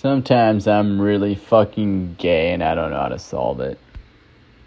Sometimes I'm really fucking gay and I don't know how to solve it.